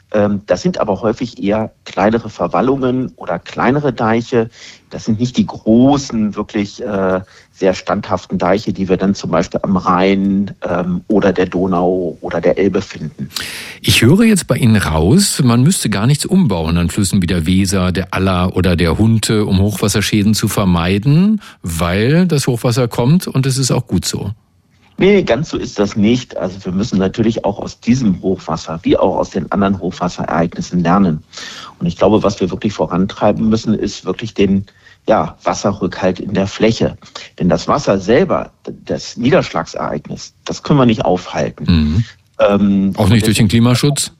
das sind aber häufig eher kleinere Verwallungen oder kleinere Deiche. Das sind nicht die großen, wirklich äh, sehr standhaften Deiche, die wir dann zum Beispiel am Rhein ähm, oder der Donau oder der Elbe finden. Ich höre jetzt bei Ihnen raus, man müsste gar nichts umbauen an Flüssen wie der Weser, der Aller oder der Hunte, um Hochwasserschäden zu vermeiden, weil das Hochwasser kommt und es ist auch gut so. Nee, ganz so ist das nicht. Also wir müssen natürlich auch aus diesem Hochwasser, wie auch aus den anderen Hochwasserereignissen lernen. Und ich glaube, was wir wirklich vorantreiben müssen, ist wirklich den ja, Wasserrückhalt in der Fläche. Denn das Wasser selber, das Niederschlagsereignis, das können wir nicht aufhalten. Mhm. Ähm, auch nicht durch den Klimaschutz?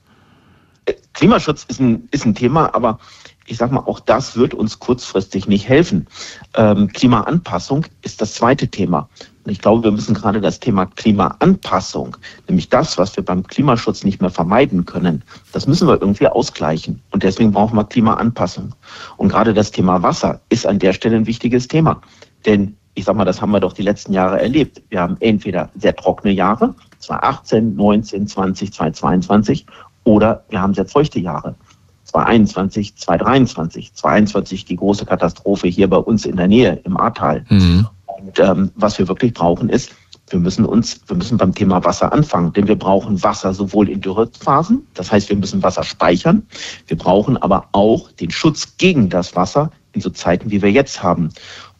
Äh, Klimaschutz ist ein, ist ein Thema, aber ich sag mal, auch das wird uns kurzfristig nicht helfen. Ähm, Klimaanpassung ist das zweite Thema. Ich glaube, wir müssen gerade das Thema Klimaanpassung, nämlich das, was wir beim Klimaschutz nicht mehr vermeiden können, das müssen wir irgendwie ausgleichen. Und deswegen brauchen wir Klimaanpassung. Und gerade das Thema Wasser ist an der Stelle ein wichtiges Thema. Denn ich sag mal, das haben wir doch die letzten Jahre erlebt. Wir haben entweder sehr trockene Jahre, 2018, 19, 20, 2022, oder wir haben sehr feuchte Jahre. 2021, 2023, 2022 die große Katastrophe hier bei uns in der Nähe im Ahrtal. Mhm. Und ähm, was wir wirklich brauchen ist, wir müssen uns, wir müssen beim Thema Wasser anfangen, denn wir brauchen Wasser sowohl in Dürrephasen, das heißt, wir müssen Wasser speichern. Wir brauchen aber auch den Schutz gegen das Wasser in so Zeiten, wie wir jetzt haben.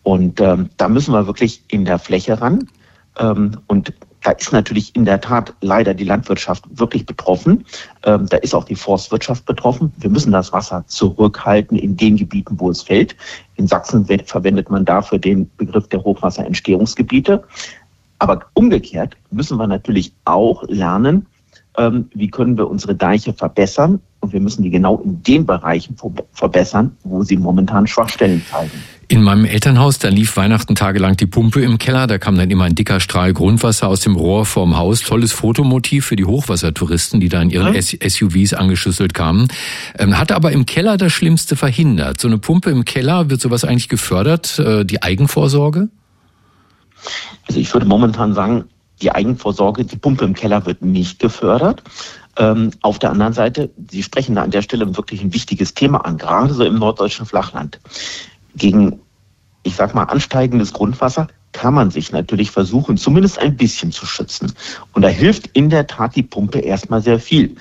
Und ähm, da müssen wir wirklich in der Fläche ran. Ähm, und da ist natürlich in der Tat leider die Landwirtschaft wirklich betroffen. Ähm, da ist auch die Forstwirtschaft betroffen. Wir müssen das Wasser zurückhalten in den Gebieten, wo es fällt. In Sachsen verwendet man dafür den Begriff der Hochwasserentstehungsgebiete. Aber umgekehrt müssen wir natürlich auch lernen, ähm, wie können wir unsere Deiche verbessern. Und wir müssen die genau in den Bereichen verbessern, wo sie momentan Schwachstellen zeigen. In meinem Elternhaus, da lief Weihnachten tagelang die Pumpe im Keller. Da kam dann immer ein dicker Strahl Grundwasser aus dem Rohr vorm Haus. Tolles Fotomotiv für die Hochwassertouristen, die da in ihren ja. SUVs angeschüsselt kamen. Ähm, hat aber im Keller das Schlimmste verhindert. So eine Pumpe im Keller, wird sowas eigentlich gefördert? Äh, die Eigenvorsorge? Also ich würde momentan sagen, die Eigenvorsorge, die Pumpe im Keller wird nicht gefördert. Ähm, auf der anderen Seite, Sie sprechen da an der Stelle wirklich ein wichtiges Thema an, gerade so im norddeutschen Flachland gegen, ich sag mal, ansteigendes Grundwasser kann man sich natürlich versuchen, zumindest ein bisschen zu schützen. Und da hilft in der Tat die Pumpe erstmal sehr viel.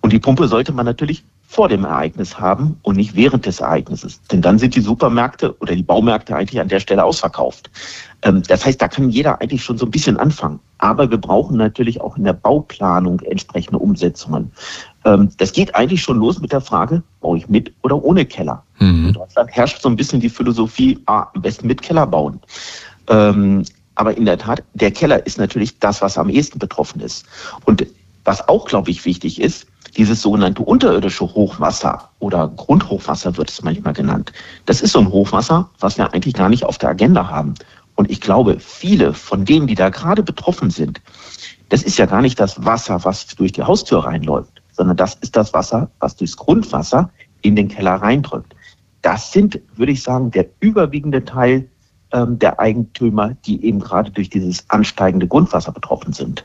Und die Pumpe sollte man natürlich vor dem Ereignis haben und nicht während des Ereignisses. Denn dann sind die Supermärkte oder die Baumärkte eigentlich an der Stelle ausverkauft. Ähm, das heißt, da kann jeder eigentlich schon so ein bisschen anfangen. Aber wir brauchen natürlich auch in der Bauplanung entsprechende Umsetzungen. Ähm, das geht eigentlich schon los mit der Frage, baue ich mit oder ohne Keller? Mhm. In Deutschland herrscht so ein bisschen die Philosophie, ah, am besten mit Keller bauen. Ähm, aber in der Tat, der Keller ist natürlich das, was am ehesten betroffen ist. Und was auch, glaube ich, wichtig ist, dieses sogenannte unterirdische Hochwasser oder Grundhochwasser wird es manchmal genannt. Das ist so ein Hochwasser, was wir eigentlich gar nicht auf der Agenda haben. Und ich glaube, viele von denen, die da gerade betroffen sind, das ist ja gar nicht das Wasser, was durch die Haustür reinläuft, sondern das ist das Wasser, was durchs Grundwasser in den Keller reindrückt. Das sind, würde ich sagen, der überwiegende Teil ähm, der Eigentümer, die eben gerade durch dieses ansteigende Grundwasser betroffen sind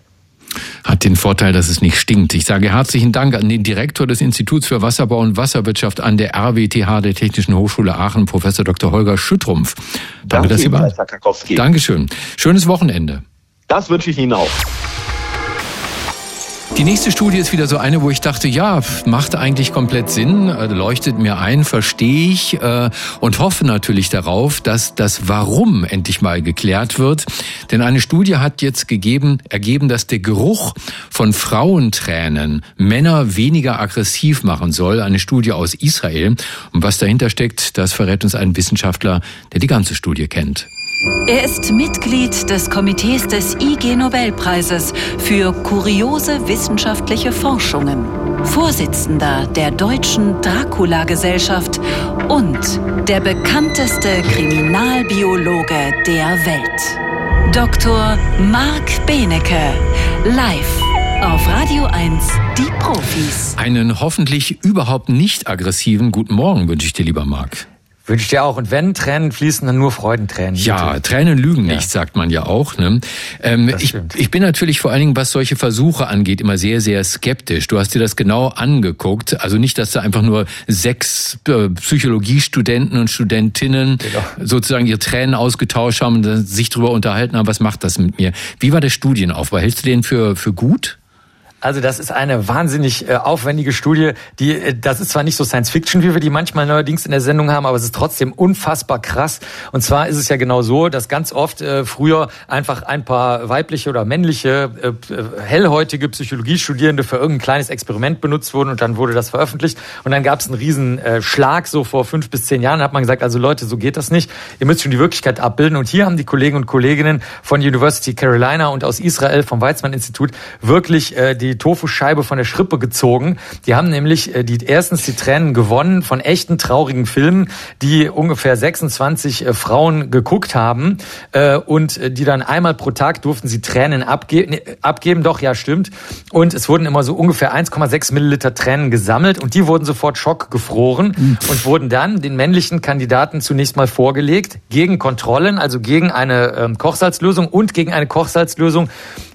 hat den Vorteil, dass es nicht stinkt. Ich sage herzlichen Dank an den Direktor des Instituts für Wasserbau und Wasserwirtschaft an der RWTH der Technischen Hochschule Aachen, Professor Dr. Holger Schüttrumpf. Danke, Danke dass Sie waren. Dankeschön. Schönes Wochenende. Das wünsche ich Ihnen auch. Die nächste Studie ist wieder so eine, wo ich dachte, ja, macht eigentlich komplett Sinn, äh, leuchtet mir ein, verstehe ich äh, und hoffe natürlich darauf, dass das Warum endlich mal geklärt wird. Denn eine Studie hat jetzt gegeben, ergeben, dass der Geruch von Frauentränen Männer weniger aggressiv machen soll. Eine Studie aus Israel. Und was dahinter steckt, das verrät uns ein Wissenschaftler, der die ganze Studie kennt. Er ist Mitglied des Komitees des IG Nobelpreises für kuriose wissenschaftliche Forschungen, Vorsitzender der Deutschen Dracula-Gesellschaft und der bekannteste Kriminalbiologe der Welt. Dr. Marc Benecke, live auf Radio 1, die Profis. Einen hoffentlich überhaupt nicht aggressiven guten Morgen wünsche ich dir, lieber Marc. Wünsche ich dir auch. Und wenn Tränen fließen, dann nur Freudentränen. Ja, bitte. Tränen lügen nicht, ja. sagt man ja auch. Ne? Ähm, ich, ich bin natürlich vor allen Dingen, was solche Versuche angeht, immer sehr, sehr skeptisch. Du hast dir das genau angeguckt. Also nicht, dass da einfach nur sechs äh, Psychologiestudenten und Studentinnen genau. sozusagen ihre Tränen ausgetauscht haben und sich darüber unterhalten haben, was macht das mit mir. Wie war der Studienaufbau? Hältst du den für, für gut? Also das ist eine wahnsinnig äh, aufwendige Studie, die äh, das ist zwar nicht so Science Fiction, wie wir die manchmal neuerdings in der Sendung haben, aber es ist trotzdem unfassbar krass. Und zwar ist es ja genau so, dass ganz oft äh, früher einfach ein paar weibliche oder männliche äh, äh hellhäutige Psychologiestudierende für irgendein kleines Experiment benutzt wurden und dann wurde das veröffentlicht und dann gab es einen riesen äh, Schlag so vor fünf bis zehn Jahren. Da hat man gesagt, also Leute, so geht das nicht. Ihr müsst schon die Wirklichkeit abbilden. Und hier haben die Kollegen und Kolleginnen von University Carolina und aus Israel vom Weizmann Institut wirklich äh, die die Tofu-Scheibe von der Schrippe gezogen. Die haben nämlich äh, die erstens die Tränen gewonnen von echten traurigen Filmen, die ungefähr 26 äh, Frauen geguckt haben äh, und die dann einmal pro Tag durften sie Tränen abge nee, abgeben. Doch, ja, stimmt. Und es wurden immer so ungefähr 1,6 Milliliter Tränen gesammelt und die wurden sofort schockgefroren mhm. und wurden dann den männlichen Kandidaten zunächst mal vorgelegt gegen Kontrollen, also gegen eine ähm, Kochsalzlösung und gegen eine Kochsalzlösung,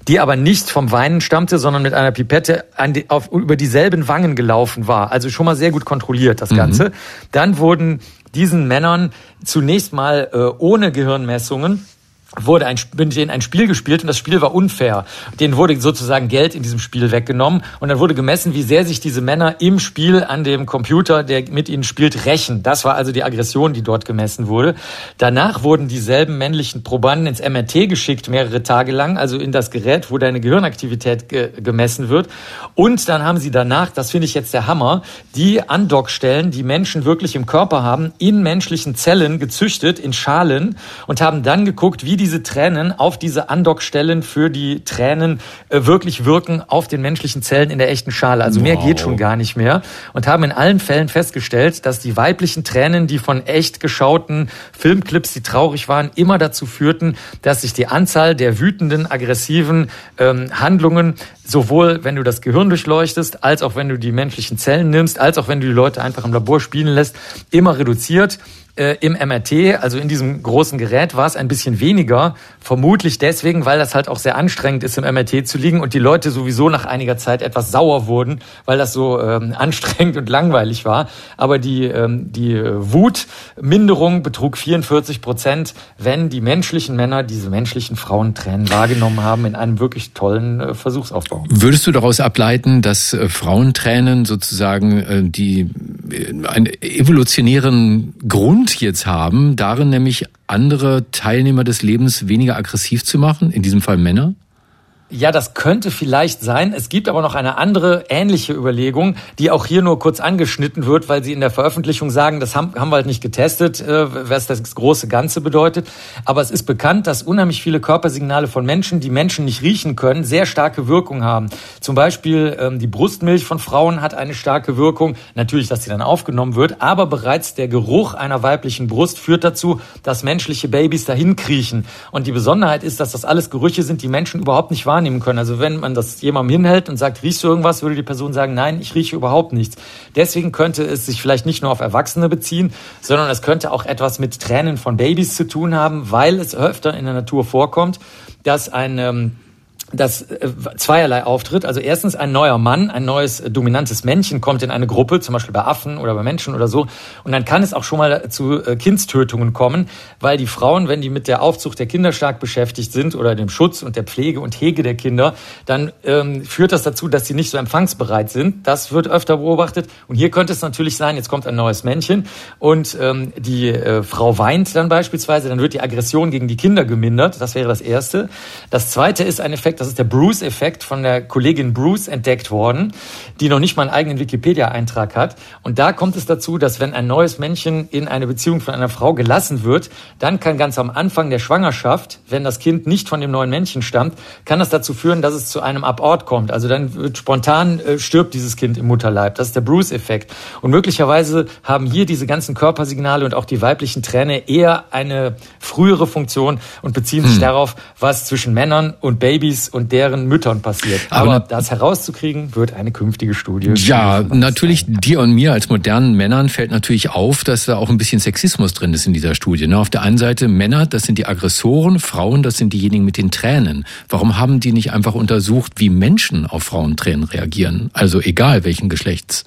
die aber nicht vom Weinen stammte, sondern mit einer Pipette die, auf, über dieselben Wangen gelaufen war. Also schon mal sehr gut kontrolliert das mhm. Ganze. Dann wurden diesen Männern zunächst mal äh, ohne Gehirnmessungen wurde ein, denen ein Spiel gespielt und das Spiel war unfair. Denen wurde sozusagen Geld in diesem Spiel weggenommen und dann wurde gemessen, wie sehr sich diese Männer im Spiel an dem Computer, der mit ihnen spielt, rächen. Das war also die Aggression, die dort gemessen wurde. Danach wurden dieselben männlichen Probanden ins MRT geschickt, mehrere Tage lang, also in das Gerät, wo deine Gehirnaktivität ge gemessen wird. Und dann haben sie danach, das finde ich jetzt der Hammer, die Andockstellen, die Menschen wirklich im Körper haben, in menschlichen Zellen gezüchtet, in Schalen und haben dann geguckt, wie die diese Tränen auf diese Andockstellen für die Tränen äh, wirklich wirken auf den menschlichen Zellen in der echten Schale. Also wow. mehr geht schon gar nicht mehr. Und haben in allen Fällen festgestellt, dass die weiblichen Tränen, die von echt geschauten Filmclips, die traurig waren, immer dazu führten, dass sich die Anzahl der wütenden, aggressiven ähm, Handlungen sowohl wenn du das Gehirn durchleuchtest, als auch wenn du die menschlichen Zellen nimmst, als auch wenn du die Leute einfach im Labor spielen lässt, immer reduziert äh, im MRT, also in diesem großen Gerät, war es ein bisschen weniger. Vermutlich deswegen, weil das halt auch sehr anstrengend ist, im MRT zu liegen und die Leute sowieso nach einiger Zeit etwas sauer wurden, weil das so ähm, (laughs) anstrengend und langweilig war. Aber die, ähm, die Wutminderung betrug 44 Prozent, wenn die menschlichen Männer diese menschlichen Frauentränen wahrgenommen haben in einem wirklich tollen äh, Versuchsaufbau. Würdest du daraus ableiten, dass äh, Frauentränen sozusagen äh, die äh, einen evolutionären Grund Grund jetzt haben, darin nämlich andere Teilnehmer des Lebens weniger aggressiv zu machen, in diesem Fall Männer? Ja, das könnte vielleicht sein. Es gibt aber noch eine andere ähnliche Überlegung, die auch hier nur kurz angeschnitten wird, weil sie in der Veröffentlichung sagen, das haben, haben wir halt nicht getestet, äh, was das große Ganze bedeutet. Aber es ist bekannt, dass unheimlich viele Körpersignale von Menschen, die Menschen nicht riechen können, sehr starke Wirkung haben. Zum Beispiel ähm, die Brustmilch von Frauen hat eine starke Wirkung. Natürlich, dass sie dann aufgenommen wird, aber bereits der Geruch einer weiblichen Brust führt dazu, dass menschliche Babys dahin kriechen. Und die Besonderheit ist, dass das alles Gerüche sind, die Menschen überhaupt nicht wahrnehmen wahrnehmen können. Also wenn man das jemandem hinhält und sagt, riechst du irgendwas, würde die Person sagen, nein, ich rieche überhaupt nichts. Deswegen könnte es sich vielleicht nicht nur auf Erwachsene beziehen, sondern es könnte auch etwas mit Tränen von Babys zu tun haben, weil es öfter in der Natur vorkommt, dass ein ähm, das äh, zweierlei auftritt. Also erstens ein neuer Mann, ein neues äh, dominantes Männchen kommt in eine Gruppe, zum Beispiel bei Affen oder bei Menschen oder so. Und dann kann es auch schon mal zu äh, Kindstötungen kommen, weil die Frauen, wenn die mit der Aufzucht der Kinder stark beschäftigt sind oder dem Schutz und der Pflege und Hege der Kinder, dann ähm, führt das dazu, dass sie nicht so empfangsbereit sind. Das wird öfter beobachtet. Und hier könnte es natürlich sein, jetzt kommt ein neues Männchen und ähm, die äh, Frau weint dann beispielsweise, dann wird die Aggression gegen die Kinder gemindert. Das wäre das Erste. Das Zweite ist ein Effekt, das ist der Bruce-Effekt von der Kollegin Bruce entdeckt worden, die noch nicht mal einen eigenen Wikipedia-Eintrag hat. Und da kommt es dazu, dass wenn ein neues Männchen in eine Beziehung von einer Frau gelassen wird, dann kann ganz am Anfang der Schwangerschaft, wenn das Kind nicht von dem neuen Männchen stammt, kann das dazu führen, dass es zu einem Abort kommt. Also dann wird spontan äh, stirbt dieses Kind im Mutterleib. Das ist der Bruce-Effekt. Und möglicherweise haben hier diese ganzen Körpersignale und auch die weiblichen Träne eher eine frühere Funktion und beziehen sich hm. darauf, was zwischen Männern und Babys Und deren Müttern passiert. Aber, Aber das herauszukriegen, wird eine künftige Studie. Ja, natürlich dir und mir als modernen Männern fällt natürlich auf, dass da auch ein bisschen Sexismus drin ist in dieser Studie. Ne? Auf der einen Seite Männer, das sind die Aggressoren, Frauen, das sind diejenigen mit den Tränen. Warum haben die nicht einfach untersucht, wie Menschen auf Frauentränen reagieren? Also egal welchen Geschlechts.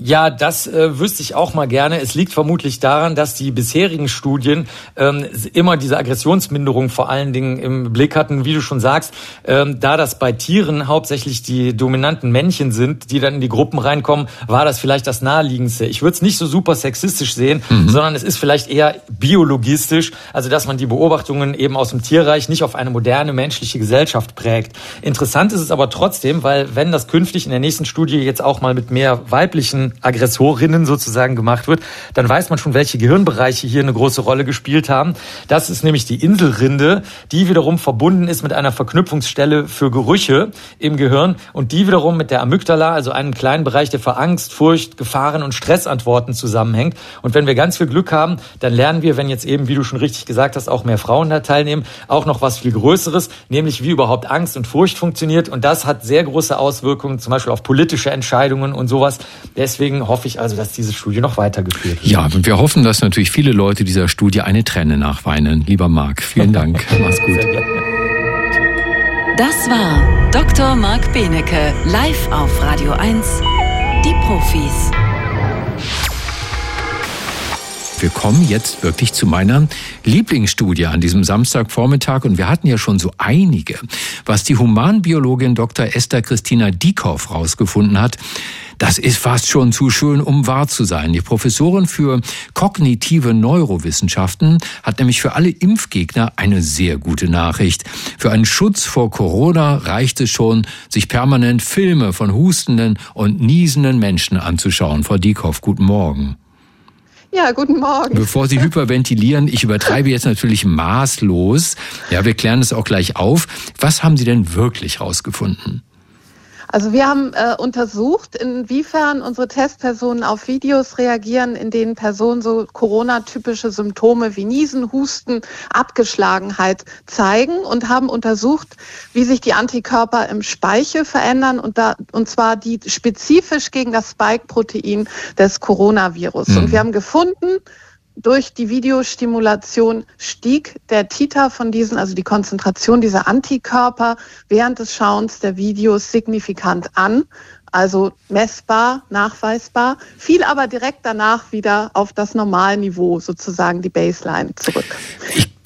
Ja, das äh, wüsste ich auch mal gerne. Es liegt vermutlich daran, dass die bisherigen Studien ähm, immer diese Aggressionsminderung vor allen Dingen im Blick hatten, wie du schon sagst, ähm, da das bei Tieren hauptsächlich die dominanten Männchen sind, die dann in die Gruppen reinkommen, war das vielleicht das naheliegendste. Ich würde es nicht so super sexistisch sehen, mhm. sondern es ist vielleicht eher biologistisch, also dass man die Beobachtungen eben aus dem Tierreich nicht auf eine moderne menschliche Gesellschaft prägt. Interessant ist es aber trotzdem, weil wenn das künftig in der nächsten Studie jetzt auch mal mit mehr weiblichen Aggressorinnen sozusagen gemacht wird, dann weiß man schon, welche Gehirnbereiche hier eine große Rolle gespielt haben. Das ist nämlich die Inselrinde, die wiederum verbunden ist mit einer Verknüpfungsstelle für Gerüche im Gehirn und die wiederum mit der Amygdala, also einem kleinen Bereich, der für Angst, Furcht, Gefahren und Stressantworten zusammenhängt. Und wenn wir ganz viel Glück haben, dann lernen wir, wenn jetzt eben, wie du schon richtig gesagt hast, auch mehr Frauen da teilnehmen, auch noch was viel Größeres, nämlich wie überhaupt Angst und Furcht funktioniert. Und das hat sehr große Auswirkungen, zum Beispiel auf politische Entscheidungen und sowas. Deswegen deswegen hoffe ich also, dass diese Studie noch weitergeführt wird. Ja, und wir hoffen, dass natürlich viele Leute dieser Studie eine Träne nachweinen. Lieber Marc, vielen Dank. (laughs) Mach's gut. Das war Dr. Marc Benecke, live auf Radio 1. Die Profis. Wir kommen jetzt wirklich zu meiner Lieblingsstudie an diesem Samstagvormittag und wir hatten ja schon so einige. Was die Humanbiologin Dr. Esther Christina Diekow rausgefunden hat, das ist fast schon zu schön, um wahr zu sein. Die Professorin für kognitive Neurowissenschaften hat nämlich für alle Impfgegner eine sehr gute Nachricht. Für einen Schutz vor Corona reicht es schon, sich permanent Filme von hustenden und niesenden Menschen anzuschauen. Frau Diekow, guten Morgen. Ja, guten Morgen. Bevor Sie hyperventilieren, ich übertreibe jetzt natürlich maßlos. Ja, wir klären es auch gleich auf. Was haben Sie denn wirklich rausgefunden? Also wir haben äh, untersucht, inwiefern unsere Testpersonen auf Videos reagieren, in denen Personen so Corona-typische Symptome wie Niesen, Husten, Abgeschlagenheit zeigen und haben untersucht, wie sich die Antikörper im Speichel verändern und, da, und zwar die spezifisch gegen das Spike-Protein des Coronavirus. Mhm. Und wir haben gefunden, durch die Videostimulation stieg der Titer von diesen, also die Konzentration dieser Antikörper während des Schauens der Videos signifikant an. Also messbar, nachweisbar, fiel aber direkt danach wieder auf das Normalniveau, sozusagen die Baseline zurück.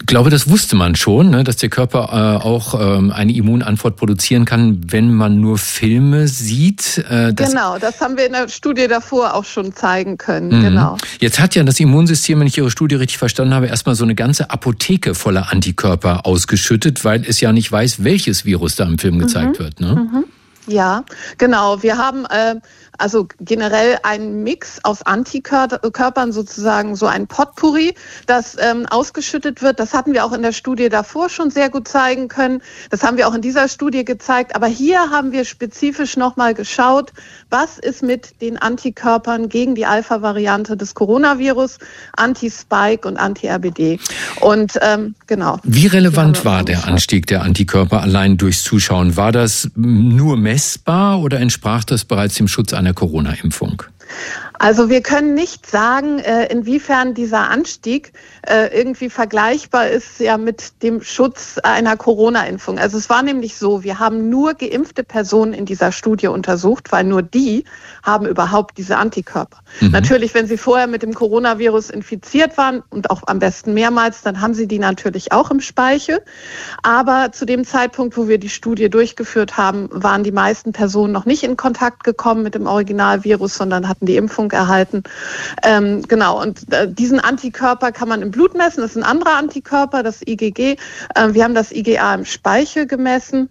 Ich glaube, das wusste man schon, ne, dass der Körper äh, auch ähm, eine Immunantwort produzieren kann, wenn man nur Filme sieht. Äh, genau, das haben wir in der Studie davor auch schon zeigen können. Mhm. Genau. Jetzt hat ja das Immunsystem, wenn ich Ihre Studie richtig verstanden habe, erstmal so eine ganze Apotheke voller Antikörper ausgeschüttet, weil es ja nicht weiß, welches Virus da im Film gezeigt mhm. wird. Ne? Mhm. Ja, genau. Wir haben äh, also generell ein Mix aus Antikörpern, sozusagen so ein Potpourri, das ähm, ausgeschüttet wird. Das hatten wir auch in der Studie davor schon sehr gut zeigen können. Das haben wir auch in dieser Studie gezeigt. Aber hier haben wir spezifisch nochmal geschaut, was ist mit den Antikörpern gegen die Alpha-Variante des Coronavirus, Anti-Spike und Anti-RBD. Und ähm, genau. Wie relevant war der Anstieg der Antikörper allein durchs Zuschauen? War das nur messbar oder entsprach das bereits dem Schutz einer Corona-Impfung? Also wir können nicht sagen, äh, inwiefern dieser Anstieg äh, irgendwie vergleichbar ist ja mit dem Schutz einer Corona-Impfung. Also es war nämlich so, wir haben nur geimpfte Personen in dieser Studie untersucht, weil nur die haben überhaupt diese Antikörper. Mhm. Natürlich, wenn sie vorher mit dem Coronavirus infiziert waren und auch am besten mehrmals, dann haben sie die natürlich auch im Speichel. Aber zu dem Zeitpunkt, wo wir die Studie durchgeführt haben, waren die meisten Personen noch nicht in Kontakt gekommen mit dem Originalvirus, sondern hatten die Impfung erhalten. Ähm, genau, und äh, diesen Antikörper kann man im Blut messen. Das ist ein anderer Antikörper, das IgG. Äh, wir haben das IgA im Speichel gemessen.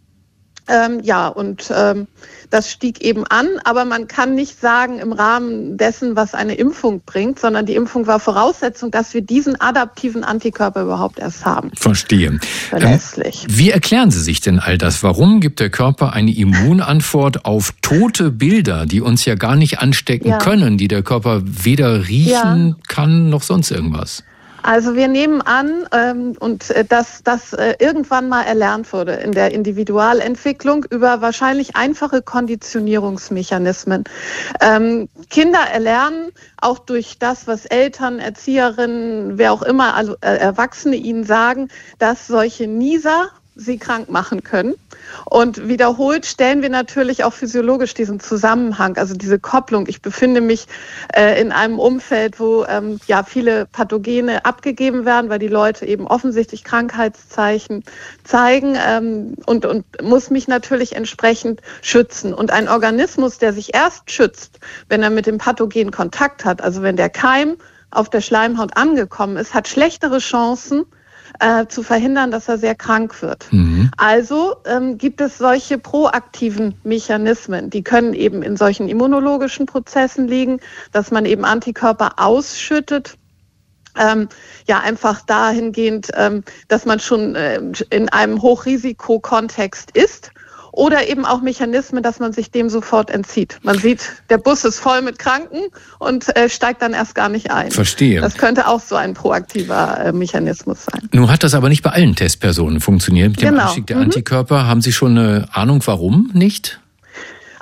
Ähm, ja, und ähm, das stieg eben an, aber man kann nicht sagen im Rahmen dessen, was eine Impfung bringt, sondern die Impfung war Voraussetzung, dass wir diesen adaptiven Antikörper überhaupt erst haben. Verstehe. Verlässlich. Ähm, wie erklären Sie sich denn all das? Warum gibt der Körper eine Immunantwort auf tote Bilder, die uns ja gar nicht anstecken ja. können, die der Körper weder riechen ja. kann noch sonst irgendwas? Also wir nehmen an, ähm, und äh, dass das äh, irgendwann mal erlernt wurde in der Individualentwicklung über wahrscheinlich einfache Konditionierungsmechanismen. Ähm, Kinder erlernen auch durch das, was Eltern, Erzieherinnen, wer auch immer, also äh, Erwachsene ihnen sagen, dass solche Nieser sie krank machen können. Und wiederholt stellen wir natürlich auch physiologisch diesen Zusammenhang, also diese Kopplung. Ich befinde mich äh, in einem Umfeld, wo ähm, ja viele Pathogene abgegeben werden, weil die Leute eben offensichtlich Krankheitszeichen zeigen ähm, und, und muss mich natürlich entsprechend schützen. Und ein Organismus, der sich erst schützt, wenn er mit dem Pathogen Kontakt hat, also wenn der Keim auf der Schleimhaut angekommen ist, hat schlechtere Chancen, äh, zu verhindern, dass er sehr krank wird. Mhm. Also ähm, gibt es solche proaktiven Mechanismen, die können eben in solchen immunologischen Prozessen liegen, dass man eben Antikörper ausschüttet, ähm, ja einfach dahingehend, ähm, dass man schon äh, in einem Hochrisikokontext ist oder eben auch Mechanismen, dass man sich dem sofort entzieht. Man sieht, der Bus ist voll mit Kranken und äh, steigt dann erst gar nicht ein. Verstehe. Das könnte auch so ein proaktiver äh, Mechanismus sein. Nun hat das aber nicht bei allen Testpersonen funktioniert. Mit dem genau. Anstieg der mhm. Antikörper haben Sie schon eine Ahnung, warum nicht?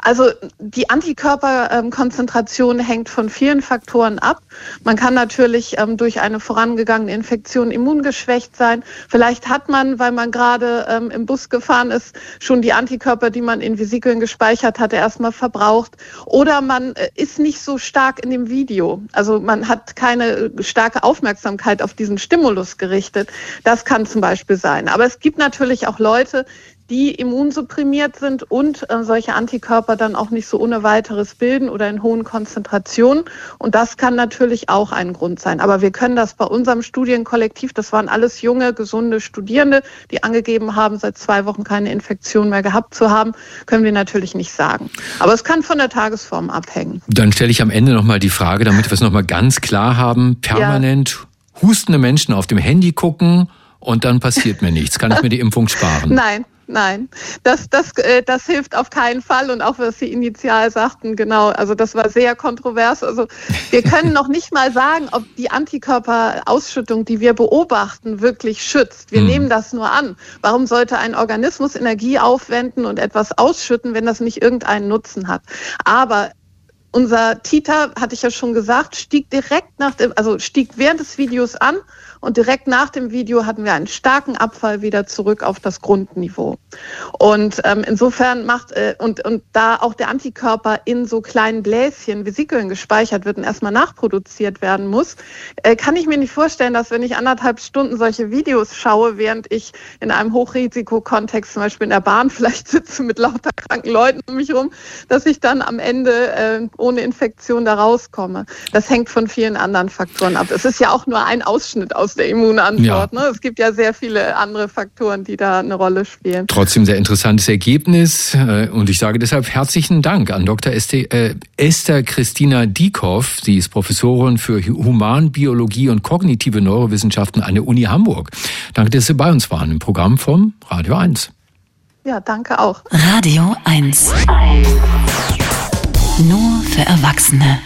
Also die Antikörperkonzentration hängt von vielen Faktoren ab. Man kann natürlich ähm, durch eine vorangegangene Infektion immungeschwächt sein. Vielleicht hat man, weil man gerade ähm, im Bus gefahren ist, schon die Antikörper, die man in Vesikeln gespeichert hatte, erstmal verbraucht. Oder man äh, ist nicht so stark in dem Video. Also man hat keine äh, starke Aufmerksamkeit auf diesen Stimulus gerichtet. Das kann zum Beispiel sein. Aber es gibt natürlich auch Leute, die immunsupprimiert sind und äh, solche Antikörper dann auch nicht so ohne weiteres bilden oder in hohen Konzentrationen. Und das kann natürlich auch ein Grund sein. Aber wir können das bei unserem Studienkollektiv, das waren alles junge, gesunde Studierende, die angegeben haben, seit zwei Wochen keine Infektion mehr gehabt zu haben, können wir natürlich nicht sagen. Aber es kann von der Tagesform abhängen. Dann stelle ich am Ende nochmal die Frage, damit wir es nochmal ganz klar haben, permanent ja. hustende Menschen auf dem Handy gucken und dann passiert mir nichts. Kann ich mir die Impfung sparen? (laughs) Nein, nein. Das, das, äh, das hilft auf keinen Fall. Und auch was Sie initial sagten, genau, also das war sehr kontrovers. Also wir können noch nicht mal sagen, ob die Antikörperausschüttung, die wir beobachten, wirklich schützt. Wir hm. nehmen das nur an. Warum sollte ein Organismus Energie aufwenden und etwas ausschütten, wenn das nicht irgendeinen Nutzen hat? Aber unser Titer, hatte ich ja schon gesagt, stieg direkt nach dem, also stieg während des Videos an und direkt nach dem Video hatten wir einen starken Abfall wieder zurück auf das Grundniveau. Und ähm, insofern macht, äh, und, und da auch der Antikörper in so kleinen Bläschen, Vesikeln gespeichert wird und erstmal nachproduziert werden muss, äh, kann ich mir nicht vorstellen, dass wenn ich anderthalb Stunden solche Videos schaue, während ich in einem Hochrisikokontext zum Beispiel in der Bahn vielleicht sitze mit lauter kranken Leuten um mich rum, dass ich dann am Ende äh, ohne Infektion da rauskomme. Das hängt von vielen anderen Faktoren ab. Es ist ja auch nur ein Ausschnitt aus aus der Immunantwort. Ja. Ne? Es gibt ja sehr viele andere Faktoren, die da eine Rolle spielen. Trotzdem sehr interessantes Ergebnis. Äh, und ich sage deshalb herzlichen Dank an Dr. Esther, Esther Christina Diekoff. Sie ist Professorin für Humanbiologie und kognitive Neurowissenschaften an der Uni Hamburg. Danke, dass Sie bei uns waren im Programm vom Radio 1. Ja, danke auch. Radio 1. Nur für Erwachsene.